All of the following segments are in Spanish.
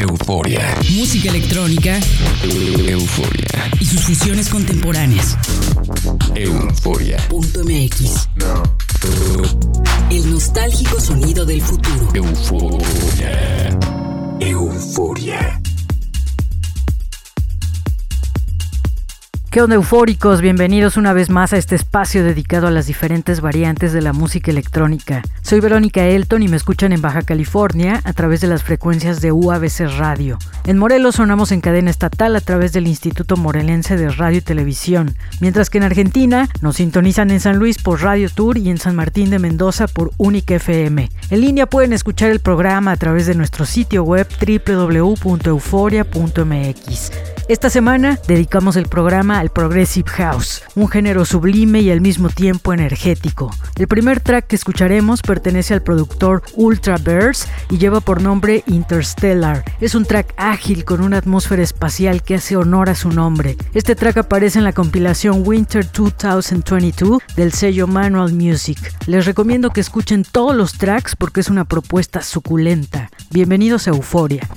euforia. Música electrónica. Euforia. Y sus fusiones contemporáneas. Euforia. Punto MX. El nostálgico sonido del futuro. Euforia. Euforia. ¿Qué onda eufóricos? Bienvenidos una vez más a este espacio dedicado a las diferentes variantes de la música electrónica. Soy Verónica Elton y me escuchan en Baja California a través de las frecuencias de UABC Radio. En Morelos sonamos en cadena estatal a través del Instituto Morelense de Radio y Televisión, mientras que en Argentina nos sintonizan en San Luis por Radio Tour y en San Martín de Mendoza por Única FM. En línea pueden escuchar el programa a través de nuestro sitio web www.euforia.mx. Esta semana dedicamos el programa al Progressive House, un género sublime y al mismo tiempo energético. El primer track que escucharemos pertenece al productor Ultra Bears y lleva por nombre Interstellar. Es un track ágil con una atmósfera espacial que hace honor a su nombre. Este track aparece en la compilación Winter 2022 del sello Manual Music. Les recomiendo que escuchen todos los tracks porque es una propuesta suculenta. Bienvenidos a Euforia.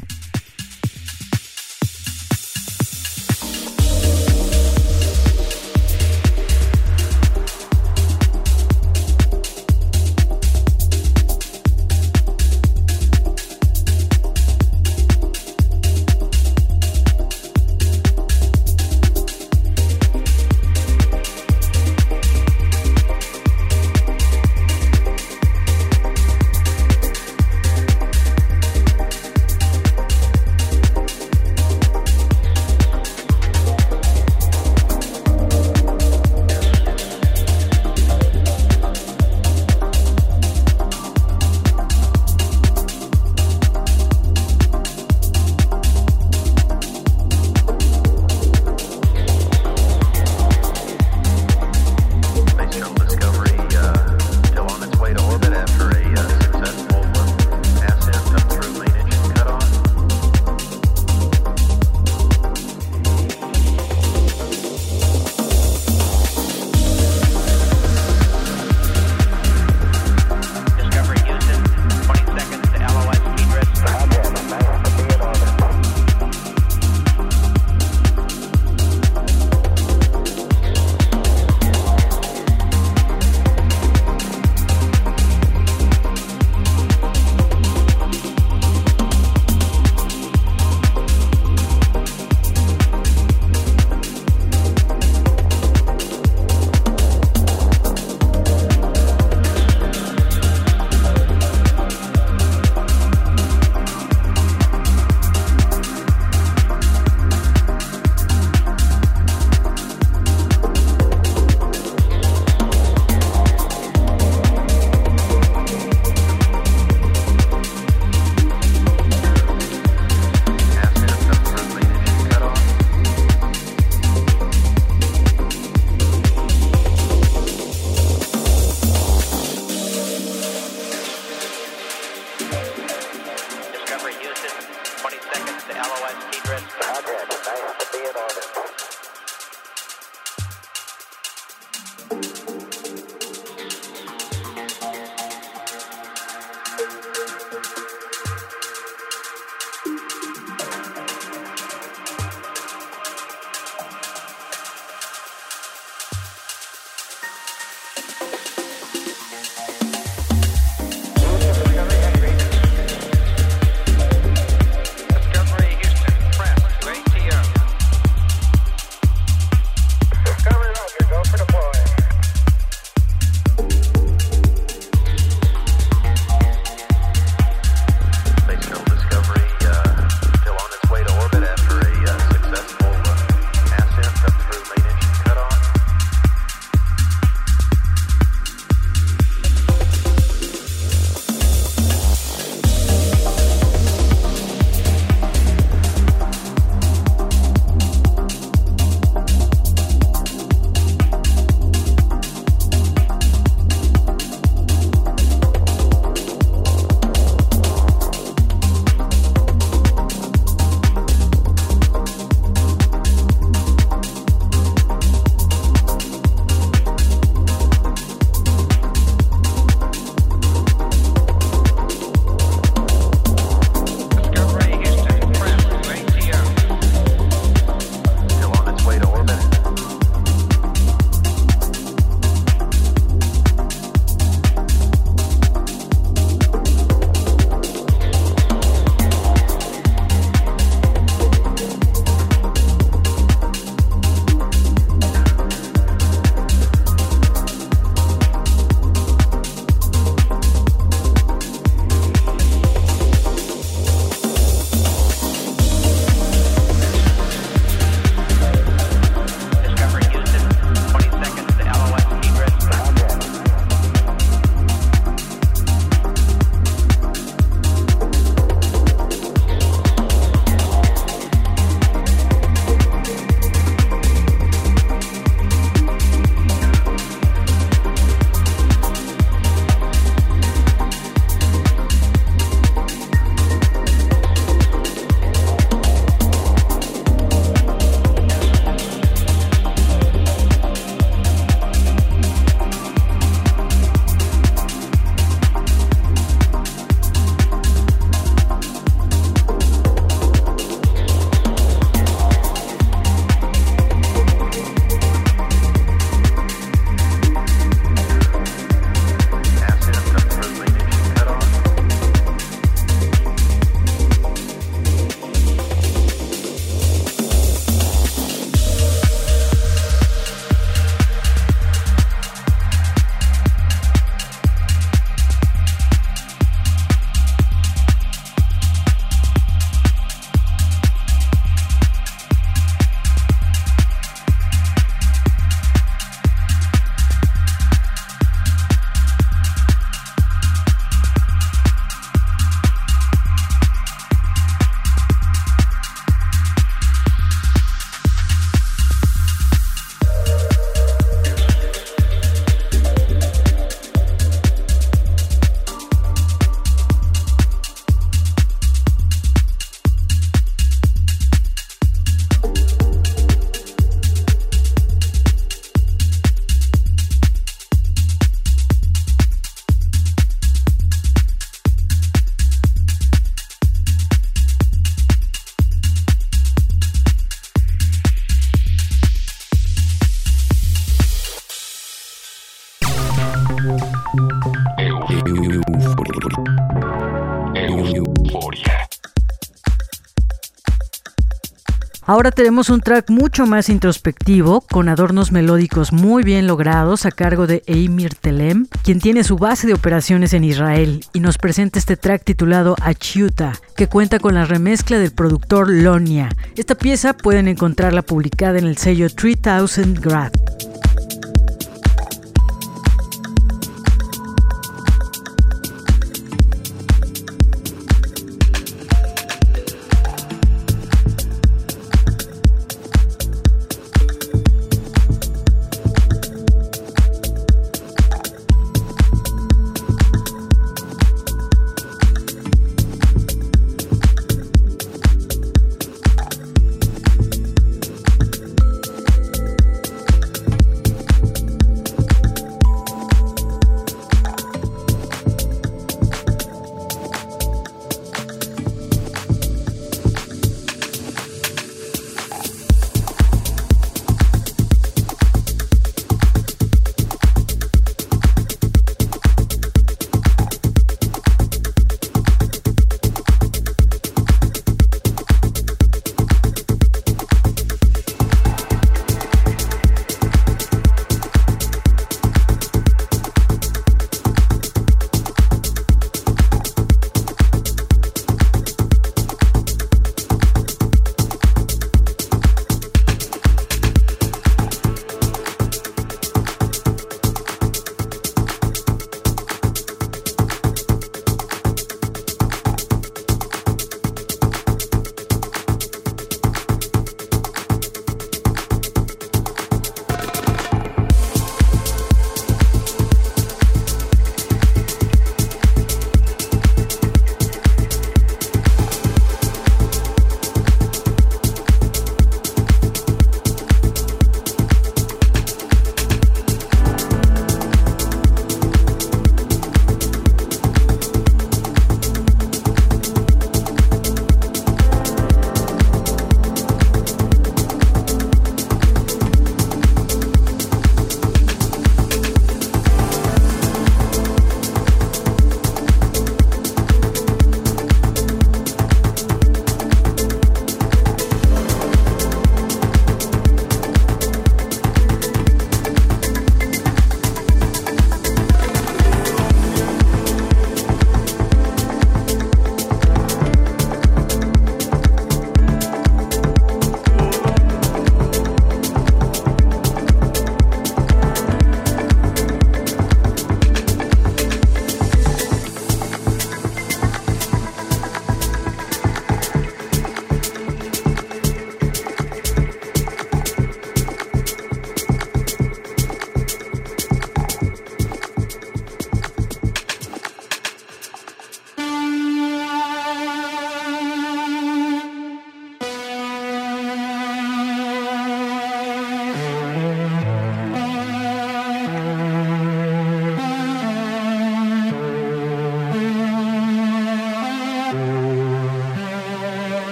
Ahora tenemos un track mucho más introspectivo, con adornos melódicos muy bien logrados a cargo de Eimir Telem, quien tiene su base de operaciones en Israel y nos presenta este track titulado Achiuta, que cuenta con la remezcla del productor Lonia. Esta pieza pueden encontrarla publicada en el sello 3000 Grad.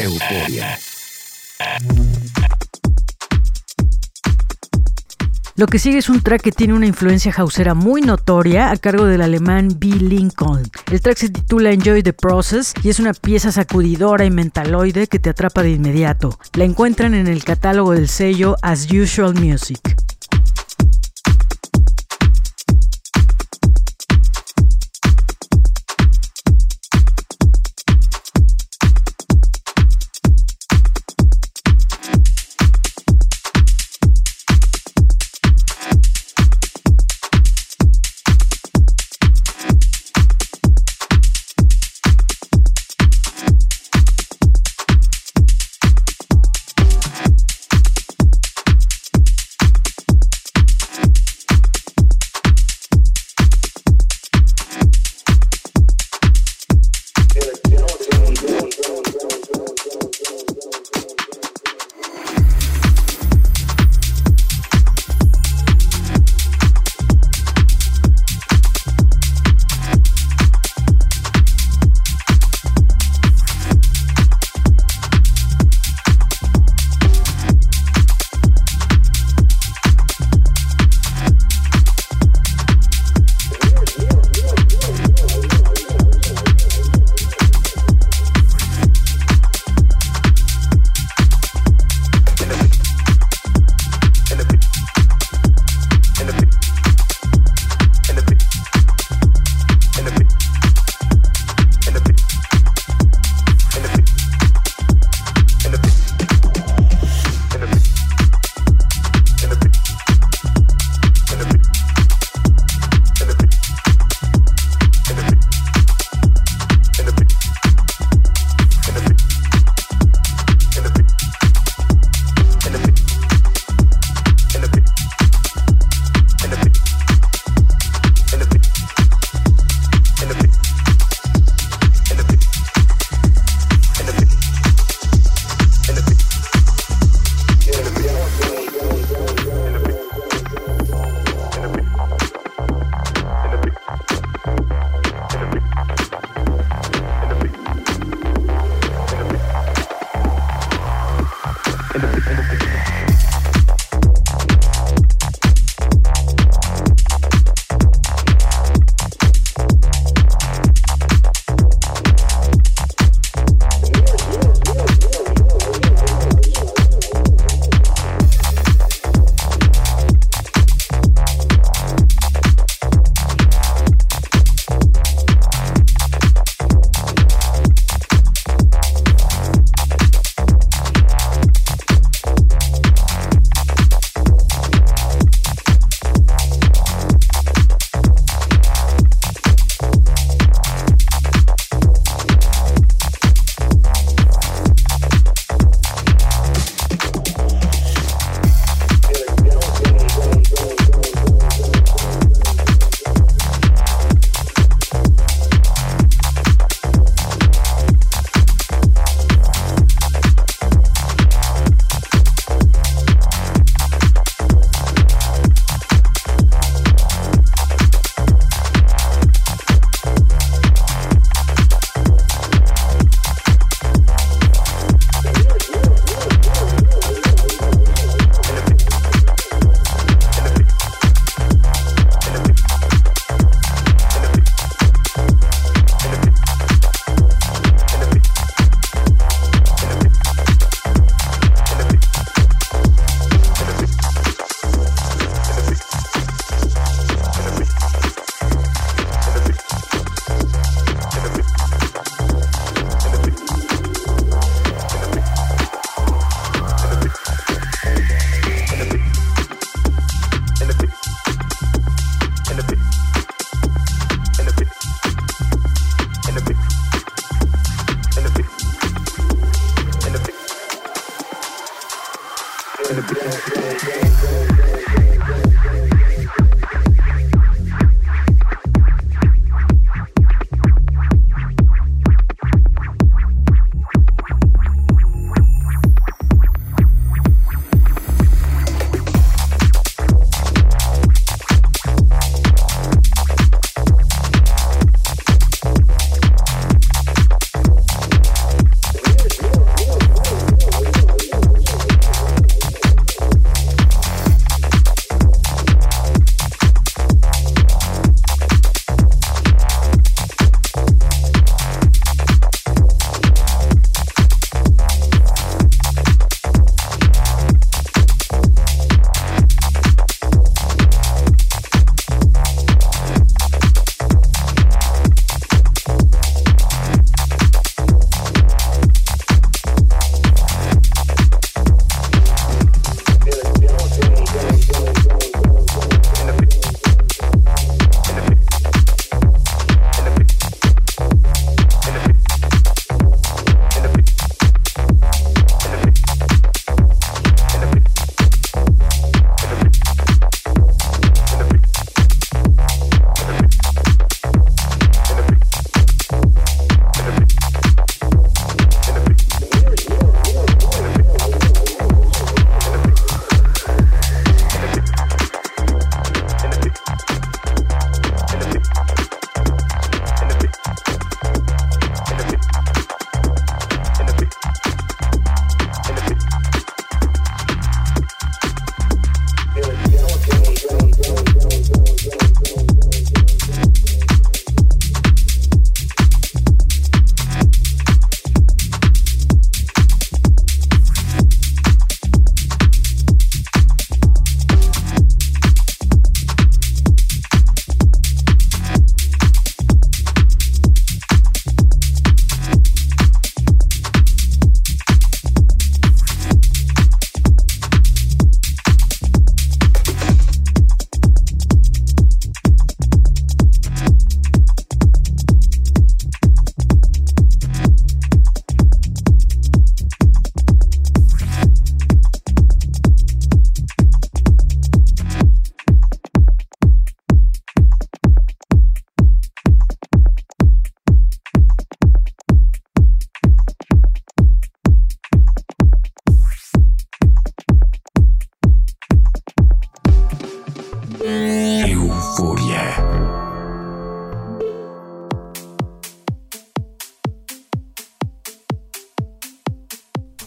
Euforia. Lo que sigue es un track que tiene una influencia hausera muy notoria a cargo del alemán B. Lincoln. El track se titula Enjoy the Process y es una pieza sacudidora y mentaloide que te atrapa de inmediato. La encuentran en el catálogo del sello As Usual Music.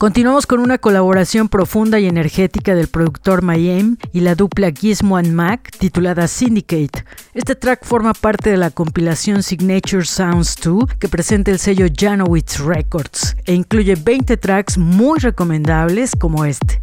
Continuamos con una colaboración profunda y energética del productor Mayhem y la dupla Gizmo and Mac titulada Syndicate. Este track forma parte de la compilación Signature Sounds 2 que presenta el sello Janowitz Records e incluye 20 tracks muy recomendables como este.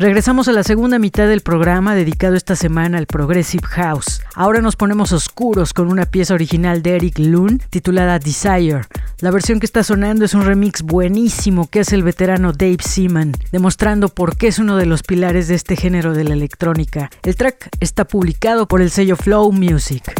Regresamos a la segunda mitad del programa dedicado esta semana al Progressive House. Ahora nos ponemos oscuros con una pieza original de Eric Loon titulada Desire. La versión que está sonando es un remix buenísimo que hace el veterano Dave Seaman, demostrando por qué es uno de los pilares de este género de la electrónica. El track está publicado por el sello Flow Music.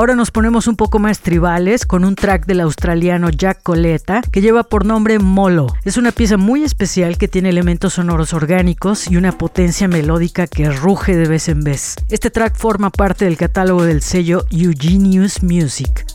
Ahora nos ponemos un poco más tribales con un track del australiano Jack Coletta que lleva por nombre Molo. Es una pieza muy especial que tiene elementos sonoros orgánicos y una potencia melódica que ruge de vez en vez. Este track forma parte del catálogo del sello Eugenius Music.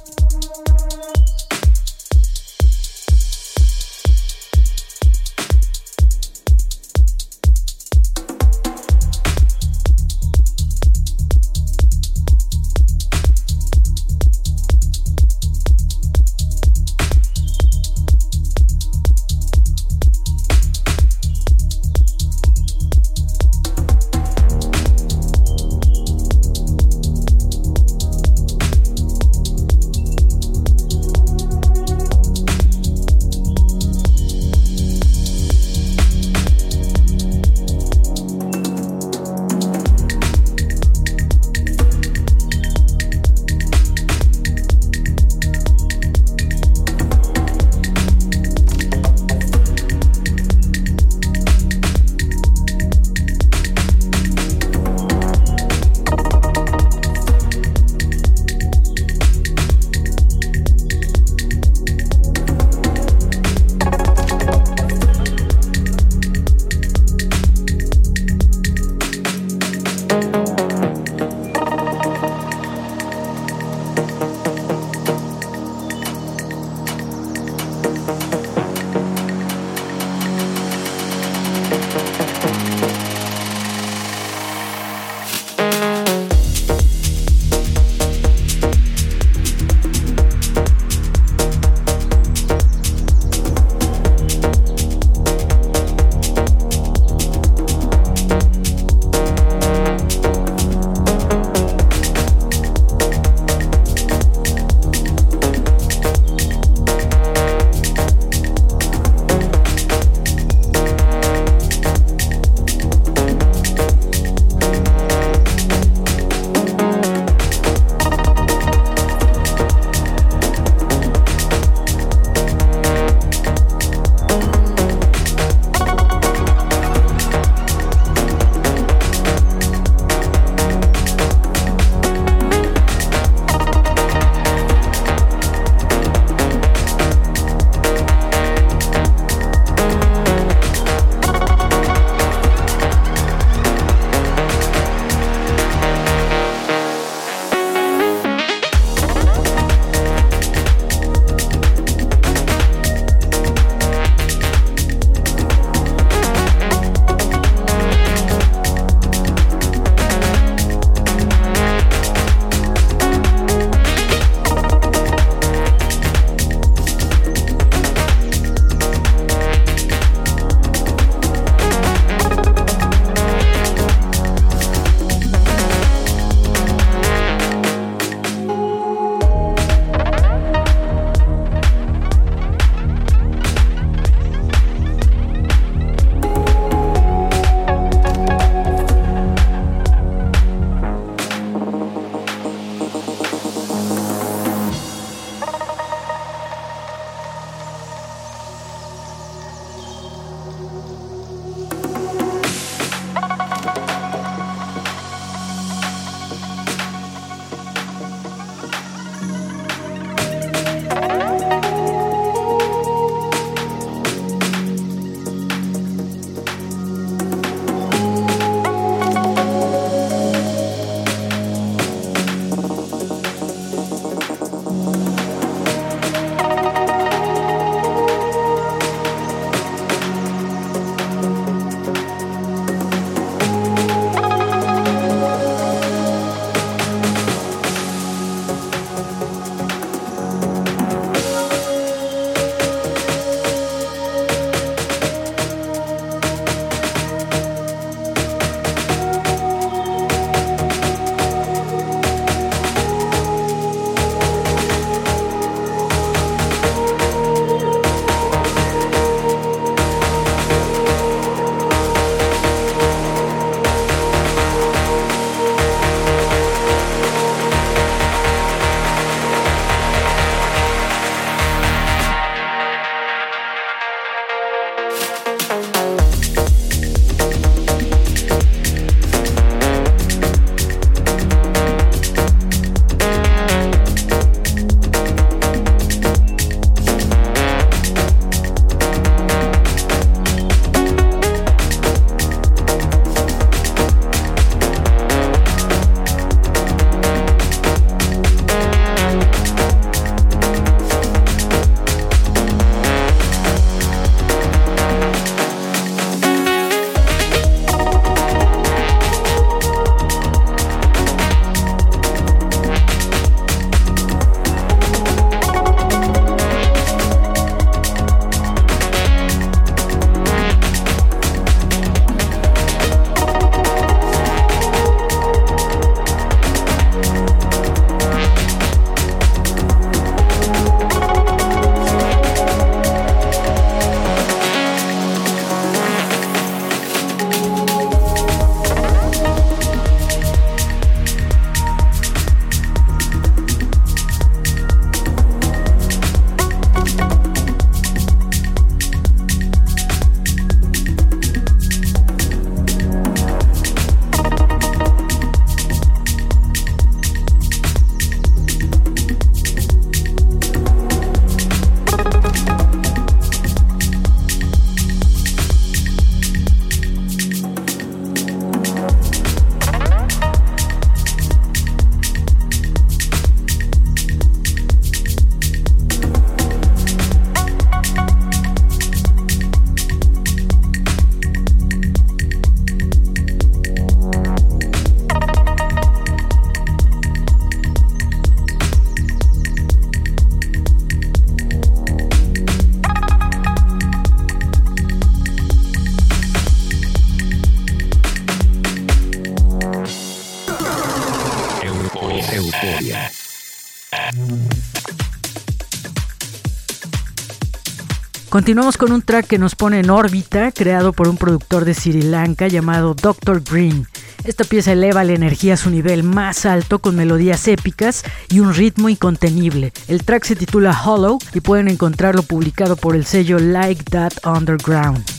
Continuamos con un track que nos pone en órbita, creado por un productor de Sri Lanka llamado Dr. Green. Esta pieza eleva la energía a su nivel más alto con melodías épicas y un ritmo incontenible. El track se titula Hollow y pueden encontrarlo publicado por el sello Like That Underground.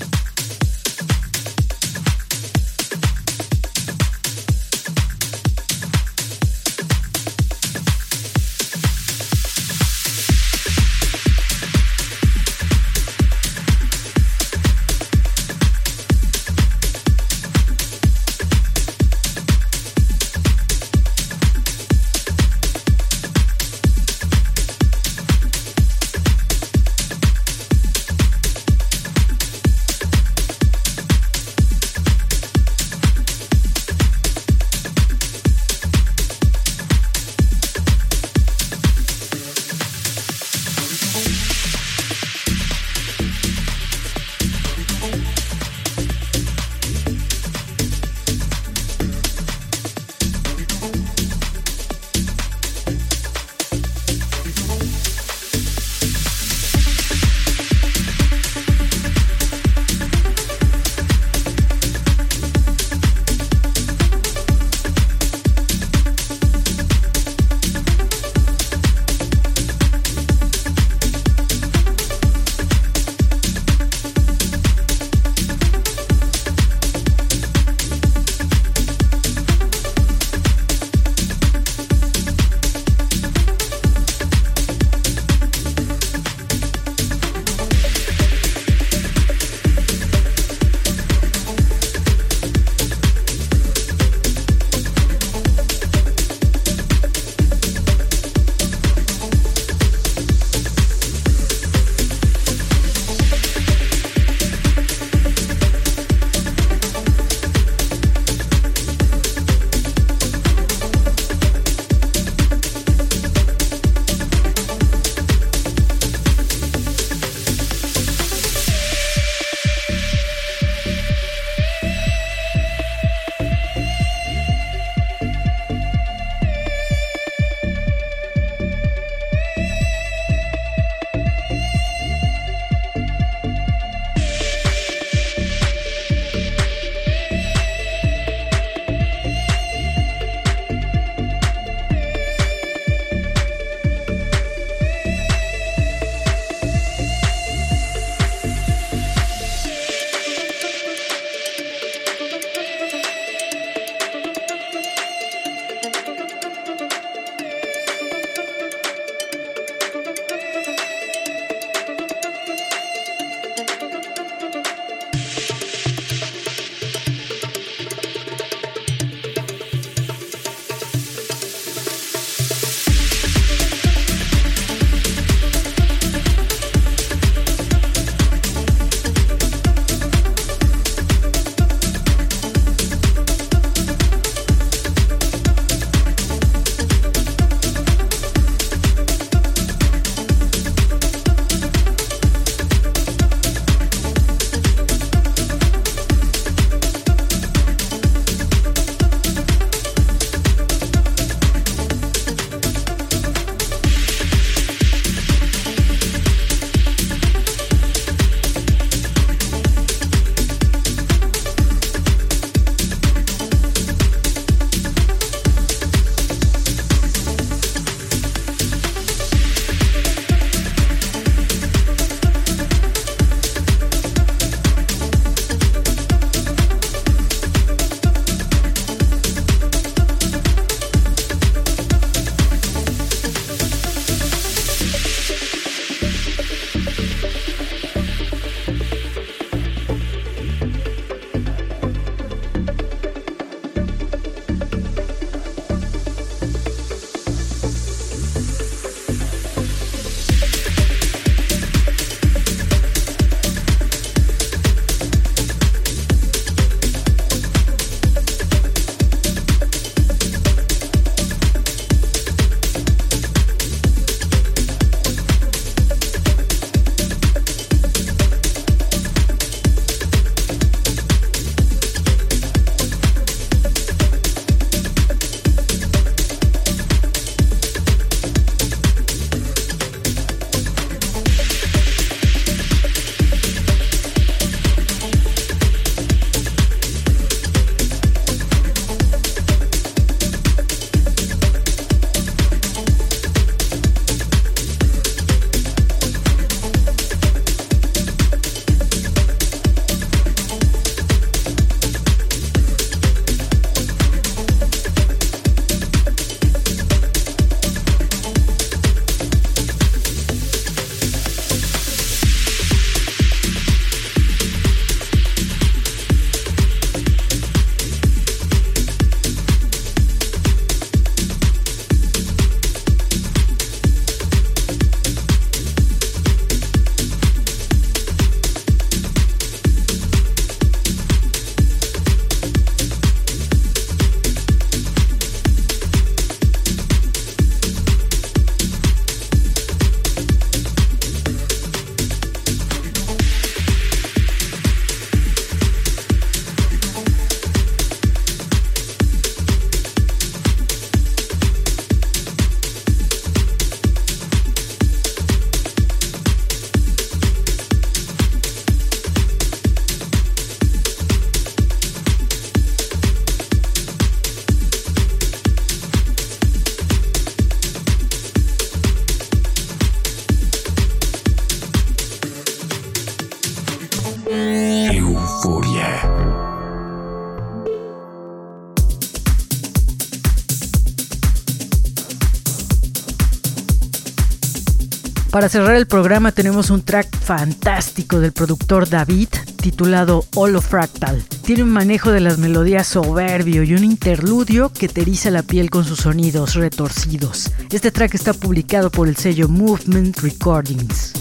Para cerrar el programa tenemos un track fantástico del productor David titulado Holofractal. Tiene un manejo de las melodías soberbio y un interludio que te eriza la piel con sus sonidos retorcidos. Este track está publicado por el sello Movement Recordings.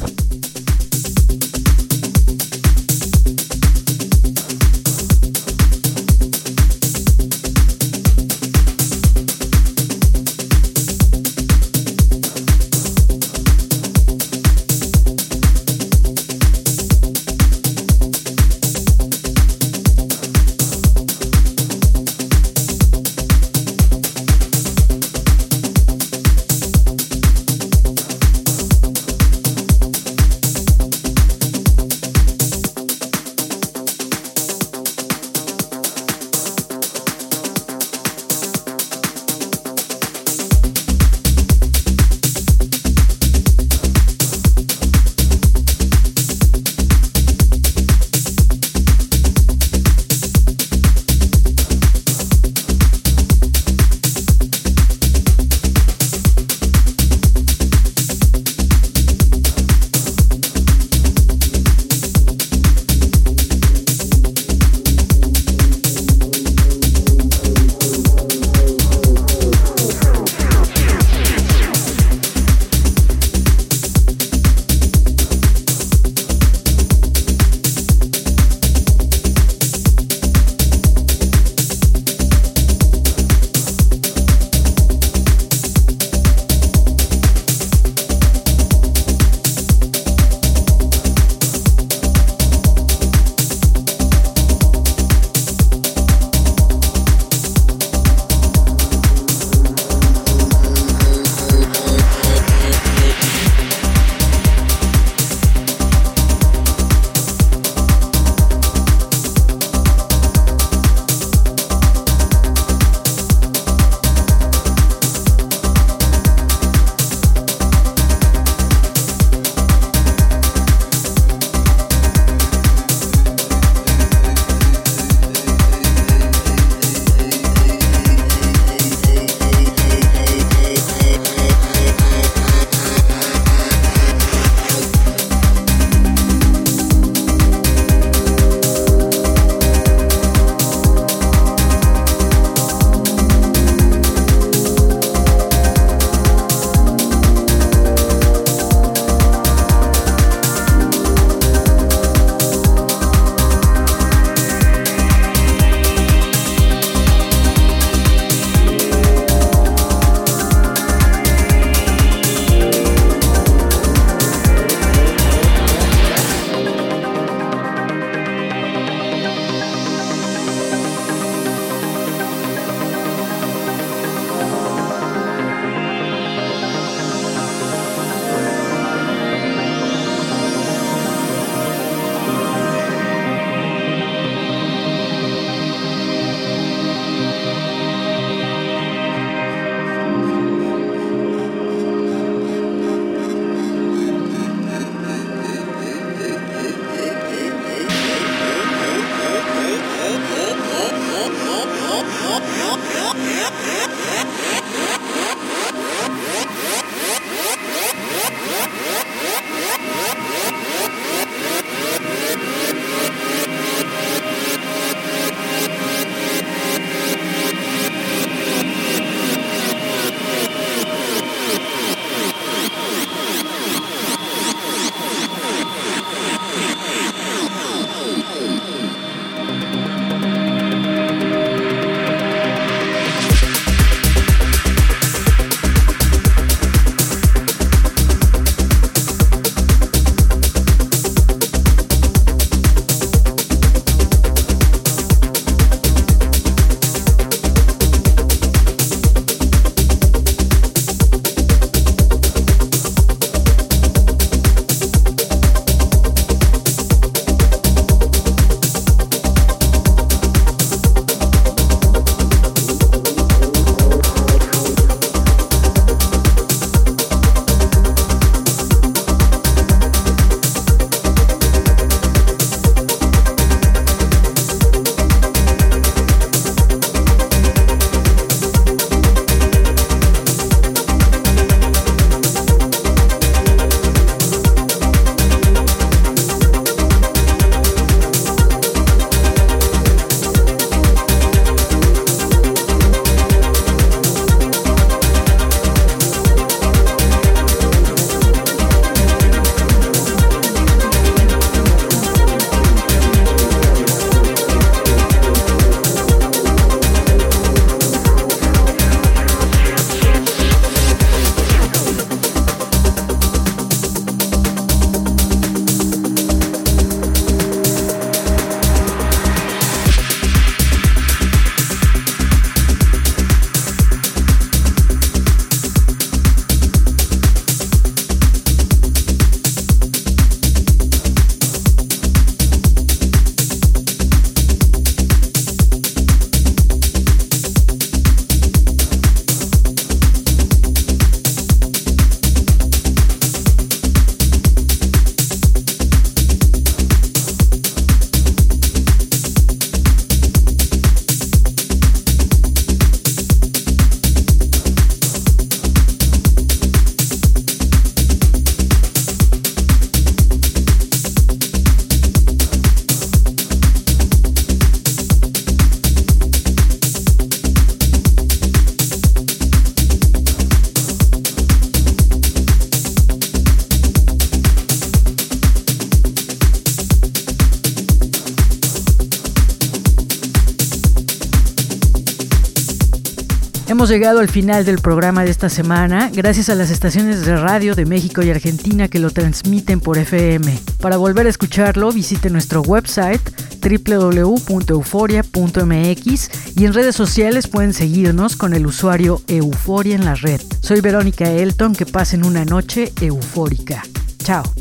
Hemos llegado al final del programa de esta semana, gracias a las estaciones de radio de México y Argentina que lo transmiten por FM. Para volver a escucharlo, visite nuestro website www.euforia.mx y en redes sociales pueden seguirnos con el usuario Euforia en la red. Soy Verónica Elton, que pasen una noche eufórica. Chao.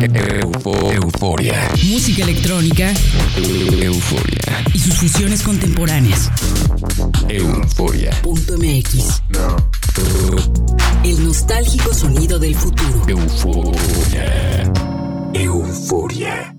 Euforia. Música electrónica Euforia. y sus fusiones contemporáneas. Euforia. Punto MX. El nostálgico sonido del futuro. Euforia. Euforia.